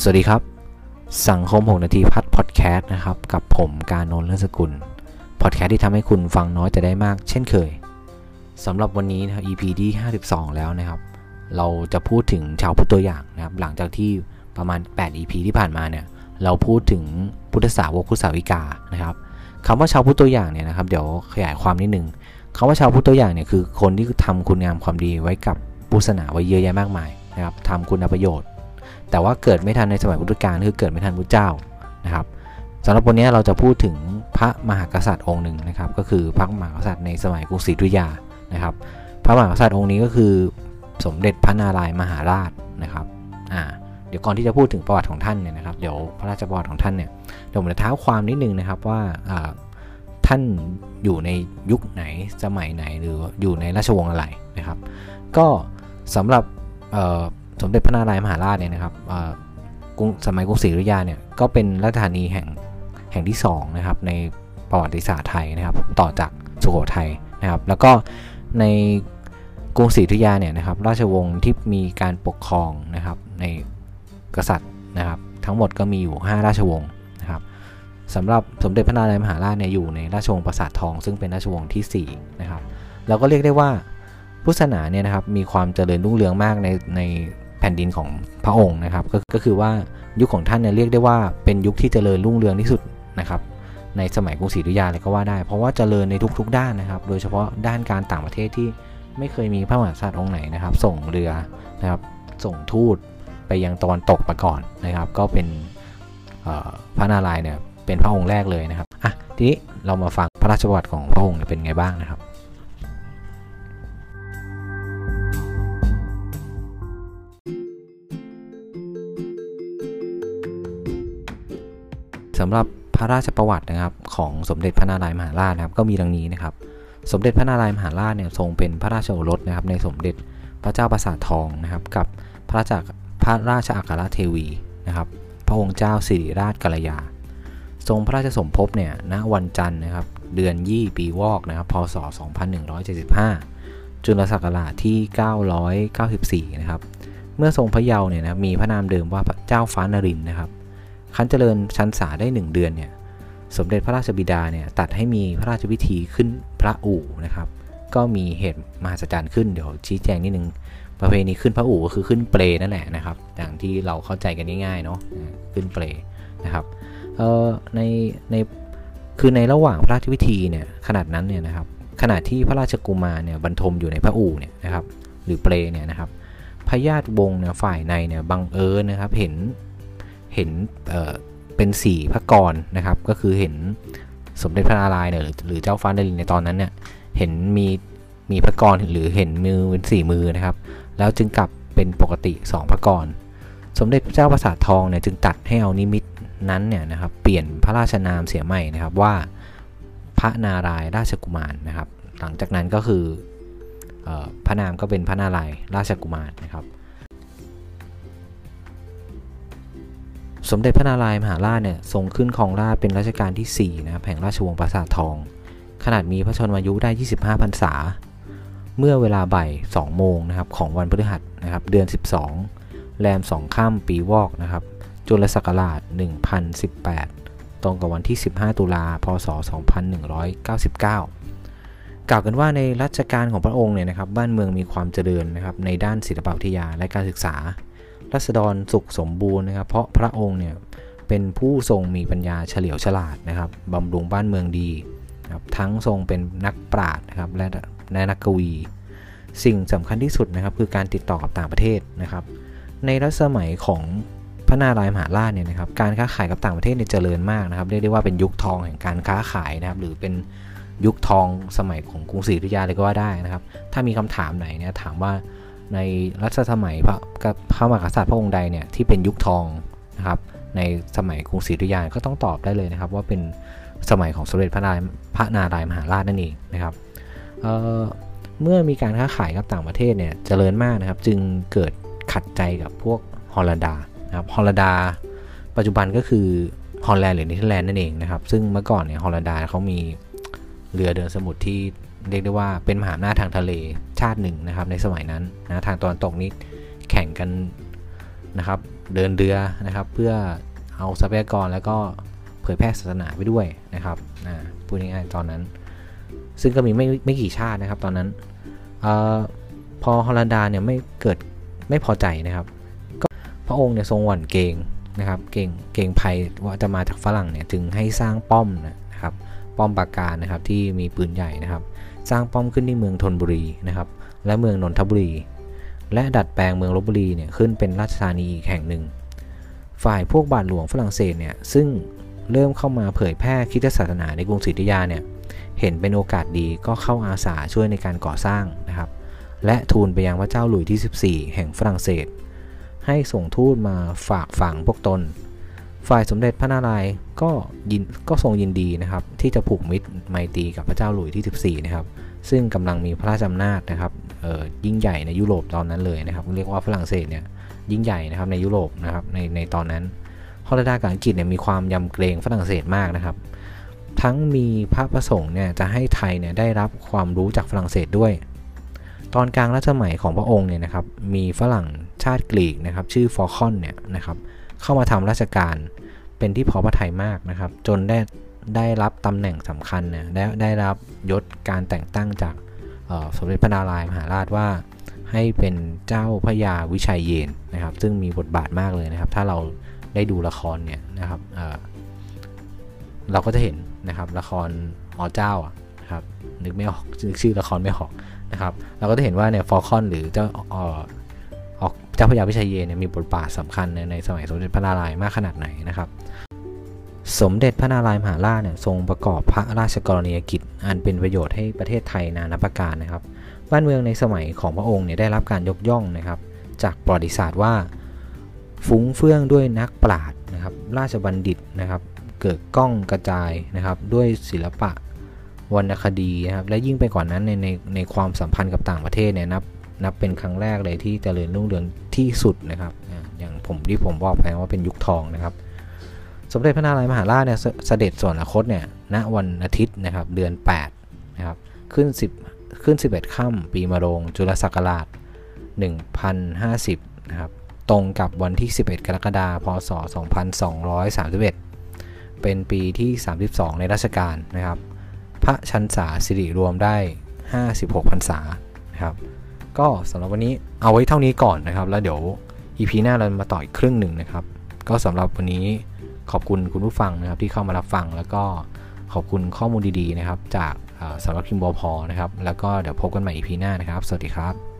สวัสดีครับ สังคม 6 นาทีพัดพอดแคสต์นะครับ กับผมการนนท์เลื่อนสกุลพอดแคสต์ที่ทำให้คุณฟังน้อยแต่ได้มากเช่นเคยสำหรับวันนี้นะครับ EP ที่ 52 แล้วนะครับ เราจะพูดถึงชาวพุทธตัวอย่างนะครับ หลังจากที่ประมาณ 8 EP ที่ผ่านมาเนี่ยเราพูดถึงพุทธสาวกพุทธสาวิกานะครับคำว่าชาวพุทธตัวอย่างเนี่ยนะครับ เดี๋ยวขยายความนิดนึงคำว่าชาวพุทธตัวอย่างเนี่ยคือคนที่ทำคุณงามความดีไว้กับพุทธศาสนาไว้เยอะแยะมากมายนะครับทำคุณประโยชน์ แต่ว่าเกิดไม่ทันในสมัยพุทธกาลคือเกิดไม่ทันพระเจ้านะครับสำหรับวันนี้เราจะพูดถึงพระมหากษัตริย์องค์หนึ่งนะครับ ก็คือพระมหากษัตริย์ในสมัยกรุงศรีอยุธยานะครับ พระมหากษัตริย์องค์นี้ก็คือสมเด็จพระนารายมหาราชนะครับอ่าเดี๋ยวก่อนที่จะพูดถึงประวัติของท่านเนี่ยนะครับเดี๋ยวพระราชประวัติของท่านเนี่ยเดี๋ยวผมจะเท้าความนิดนึงนะครับว่าท่านอยู่ในยุคไหนสมัยไหนหรืออยู่ในราชวงศ์อะไรนะครับ ก็สำหรับ สมเด็จพระนารายมหาราชเนี่ยนะครับกรุงสมัยกรุงศรีอยุธยาเนี่ยก็เป็นราชธานีแห่งแห่งที่2นะครับในประวัติศาสตร์ไทยนะครับ ต่อจากสุโขทัยนะครับ แล้วก็ในกรุงศรีอยุธยาเนี่ยนะครับ ราชวงศ์ที่มีการปกครองนะครับในกษัตริย์นะครับ ทั้งหมดก็มีอยู่ 5 ราชวงศ์นะครับสำหรับสมเด็จพระนารายมหาราชเนี่ยอยู่ในราชวงศ์ปราสาททอง ซึ่งเป็นราชวงศ์ที่4นะครับเราก็เรียกได้ว่าพุทธศาสนาเนี่ยนะครับมีความเจริญรุ่งเรืองมากในใน ผ่นดินของพระองค์นะครับกก็คือว่ายุคของท่านเนี่ยเรียกได้ว่าเป็นยุคที่เจริญรุ่งเรืองที่สุดนะครับ ในสมัยกรุงศรีอยุธยาเลยก็ว่าได้ เพราะว่าเจริญในทุกๆ ด้านนะครับ โดยเฉพาะด้านการต่างประเทศที่ไม่เคยมีพระมหากษัตริย์องค์ไหนนะครับ ส่งเรือนะครับส่งทูตไปยังตะวันตกมาก่อนนะครับ ก็เป็นพระนารายณ์เนี่ยเป็นพระองค์แรกเลยนะครับอะทีนี้เรามาฟังพระราชประวัติของพระองค์เป็นไงบ้างนะครับ สำหรับพระราชประวัตินะครับ ของสมเด็จพระนารายมหาราชนะครับ ก็มีดังนี้นะครับ สมเด็จพระนารายมหาราชเนี่ยทรงเป็นพระราชโอรสนะครับในสมเด็จพระเจ้าประสาททองนะครับ กับพระจากพระราชอัครเทวีนะครับ พระองค์เจ้าสิริราชกัลยา ทรงพระราชสมภพเนี่ยณวันจันทร์นะครับ เดือนยี่ปีวอกนะครับ พศ 2175 จุลศักราชที่ 994 นะครับ เมื่อทรงพระเยาว์เนี่ยนะมีพระนามเดิมว่าเจ้าฟ้านรินนะครับ คันเจริญชันษาได้ 1 เดือนเนี่ยสมเด็จพระราชบิดาเนี่ยตัดให้มีพระราชพิธีขึ้นพระอู่นะครับ ก็มีเหตุมหัศจรรย์ขึ้นเดี๋ยวชี้แจงนิดนึงประเพณีขึ้นพระอู่ก็คือขึ้นเปลนั่นแหละนะครับ อย่างที่เราเข้าใจกันง่ายๆเนาะขึ้นเปลนะครับเอ่อในในคือในระหว่างพระราชพิธีเนี่ยขนาดนั้นเนี่ยนะครับขณะที่พระราชกุมารเนี่ยบรรทมอยู่ในพระอู่เนี่ยนะครับหรือเปลเนี่ยนะครับพญาติวงเนี่ยฝ่ายในเนี่ยบังเอิญนะครับ เห็น เห็นเเป็นสี่พระกรนะครับ ก็คือเห็นสมเด็จพระนารายณ์เนี่ยหรือเจ้าฟ้านรินในตอนนั้นเนี่ยเห็นมีมีพระกรหรือเห็นมือเป็นสี่มือนะครับ แล้วจึงกลับเป็นปกติ2พระกร สมเด็จพระเจ้าประสาททองเนี่ยจึงตัดให้เอานิมิตนั้นเนี่ยนะครับเปลี่ยนพระราชนามเสียใหม่นะครับว่าพระนารายราชกุมารนะครับ หลังจากนั้นก็คือพระนามก็เป็นพระนารายราชกุมารนะครับ สมเด็จพระนารายมหาราชเนี่ยทรงขึ้นครองราชเป็นรัชกาลที่4นะครับแห่งราชวงศ์ปราสาททอง ขนาดมีพระชนมายุได้ 25พรรษา เมื่อเวลาบ่าย2โมงนะครับของวันพฤหัสนะครับเดือน 12 แรม2ข้ามปีวอกนะครับจุลศักราช 1018 ตรงกับวันที่ 15 ตุลา พศ 2199 กล่าวกันว่าในรัชกาลของพระองค์เนี่ยนะครับบ้านเมืองมีความเจริญนะครับในด้านศิลปวิทยาและการศึกษา รัษฎรสุขสมบูรณ์นะครับ เพราะพระองค์เนี่ยเป็นผู้ทรงมีปัญญาเฉลียวฉลาดนะครับบำรุงบ้านเมืองดีครับทั้งทรงเป็นนักปราชญ์นะครับและและนักกวี สิ่งสำคัญที่สุดนะครับคือการติดต่อกับต่างประเทศนะครับ ในรัชสมัยของพระนารายมหาราชเนี่ยนะครับการค้าขายกับต่างประเทศเนี่ยเจริญมากนะครับเรียกได้ว่าเป็นยุคทองแห่งการค้าขายนะครับ หรือเป็นยุคทองสมัยของกรุงศรีอยุธยาเลยก็ว่าได้นะครับ ถ้ามีคำถามไหนเนี่ยถามว่า ในรัชสมัยพระพระมหากษัตริย์พระองค์ใดเนี่ยที่เป็นยุคทองนะครับในสมัยกรุงศรีอยุธยาก็ต้องตอบได้เลยนะครับ ว่าเป็นสมัยของสมเด็จพระนารายพระนารายมหาราชนั่นเองนะครับเเมื่อมีการค้าขายกับต่างประเทศเนี่ยเจริญมากนะครับ จึงเกิดขัดใจกับพวกฮอลันดานะครับฮอลันดา ปัจจุบันก็คือฮอลแลนด์หรือเนเธอร์แลนด์นั่นเองนะครับ ซึ่งเมื่อก่อนเนี่ยฮอลันดาเขามีเรือเดินสมุทรที่ เรียกได้ว่าเป็นมหาอำนาจทางทะเลชาติหนึ่งนะครับ ในสมัยนั้นนะทางตอนตกนี้แข่งกันนะครับ เดินเรือนะครับ เพื่อเอาทรัพยากรแล้วก็เผยแพร่ศาสนาไปด้วยนะครับนะพูดง่ายๆตอนนั้น ซึ่งก็มีไม่ไม่กี่ชาตินะครับ ตอนนั้นออพอฮอลันดาเนี่ยไม่เกิดไม่พอใจนะครับ ก็พระองค์เนี่ยทรงหวั่นเกงนะครับ เกงเกงภัยว่าจะมาจากฝรั่งเนี่ย จึงให้สร้างป้อมนะครับ ป้อมปราการนะครับที่มีปืนใหญ่นะครับ สร้างป้อมขึ้นที่เมืองธนบุรีนะครับ และเมืองนนทบุรี และดัดแปลงเมืองลบบุรีเนี่ยขึ้นเป็นราชธานีอีกแห่งหนึ่ง ฝ่ายพวกบาทหลวงฝรั่งเศสเนี่ยซึ่งเริ่มเข้ามาเผยแพร่คิดศาสนาในกรุงศรีอยุธยาเนี่ยเห็นเป็นโอกาสดีก็เข้าอาสาช่วยในการก่อสร้างนะครับ และทูลไปยังพระเจ้าหลุยที่ 14 แห่งฝรั่งเศส ให้ส่งทูตมาฝากฝังพวกตน ฝ่ายสมเด็จพระนารายณ์ก็ยินก็ทรงยินดีนะครับ ที่จะผูกมิตรไมตรีกับพระเจ้าหลุยที่ 14 นะครับ ซึ่งกำลังมีพระราชอำนาจนะครับยิ่งใหญ่ในยุโรปตอนนั้นเลยนะครับ เรียกว่าฝรั่งเศสเนี่ยยิ่งใหญ่นะครับในยุโรปนะครับในในตอนนั้นฮอลันดากับอังกฤษเนี่ยมีความยำเกรงฝรั่งเศสมากนะครับ ทั้งมีพระประสงค์เนี่ยจะให้ไทยเนี่ยได้รับความรู้จากฝรั่งเศสด้วย ตอนกลางรัชสมัยของพระองค์เนี่ยนะครับมีฝรั่งชาติกรีกนะครับชื่อฟอร์คอนเนี่ยนะครับ เข้ามาทำราชการ เป็นที่พอพระทัยมากนะครับ จนได้ได้รับตำแหน่งสำคัญเนี่ยได้ได้รับยศการแต่งตั้งจากสมเด็จพระนารายมหาราชว่าให้เป็นเจ้าพระยาวิชัยเยนนะครับ ซึ่งมีบทบาทมากเลยนะครับ ถ้าเราได้ดูละครเนี่ยนะครับเเราก็จะเห็นนะครับละครอ๋อเจ้าอะนะครับนึกไม่ออกชื่อละครไม่ออกนะครับ เราก็จะเห็นว่าเนี่ยฟอร์คอนหรือเจ้า เจ้าพระยาพิชัยเยเนี่ยมีบทบาทสำคัญในในสมัยสมเด็จพระนารายณ์มากขนาดไหนนะครับ สมเด็จพระนารายณ์มหาราชเนี่ยทรงประกอบพระราชกรณียกิจ อันเป็นประโยชน์ให้ประเทศไทยนานาประการนะครับ บ้านเมืองในสมัยของพระองค์เนี่ยได้รับการยกย่องนะครับ จากประวัติศาสตร์ว่าฟุ้งเฟื่องด้วยนักปราชญ์นะครับราชบัณฑิตนะครับ เกิดกล้องกระจายนะครับ ด้วยศิลปะวรรณคดีนะครับและยิ่งไปกว่านนั้นในในในความสัมพันธ์กับต่างประเทศเนี่ยนับ นับเป็นครั้งแรกเลยที่เจริญรุ่งเรืองที่สุดนะครับอย่างผมที่ผมบอกไปว่าเป็นยุคทองนะครับ สมเด็จพระนารายมหาราชเนี่ยเสด็จสวรรคตเนี่ยณวันอาทิตย์นะครับเดือน8นะครับขึ้น 10 ขึ้น 11ค่ำปีมะโรง จุลศักราช 1050นะครับตรงกับวันที่ 11 กรกฎาคมพศ 2231 เป็นปีที่ 32 ในราชการนะครับ พระชันษาสิริรวมได้ 56พรรษานะครับ ก็สำหรับวันนี้เอาไว้เท่านี้ก่อนนะครับ แล้วเดี๋ยว EP หน้าเรามาต่ออีกครึ่งหนึ่งนะครับ ก็สำหรับวันนี้ขอบคุณคุณผู้ฟังนะครับที่เข้ามารับฟังแล้วก็ขอบคุณข้อมูลดีๆนะครับ จากสำหรับคิมบอพอนะครับ แล้วก็เดี๋ยวพบกันใหม่ EP หน้านะครับ สวัสดีครับ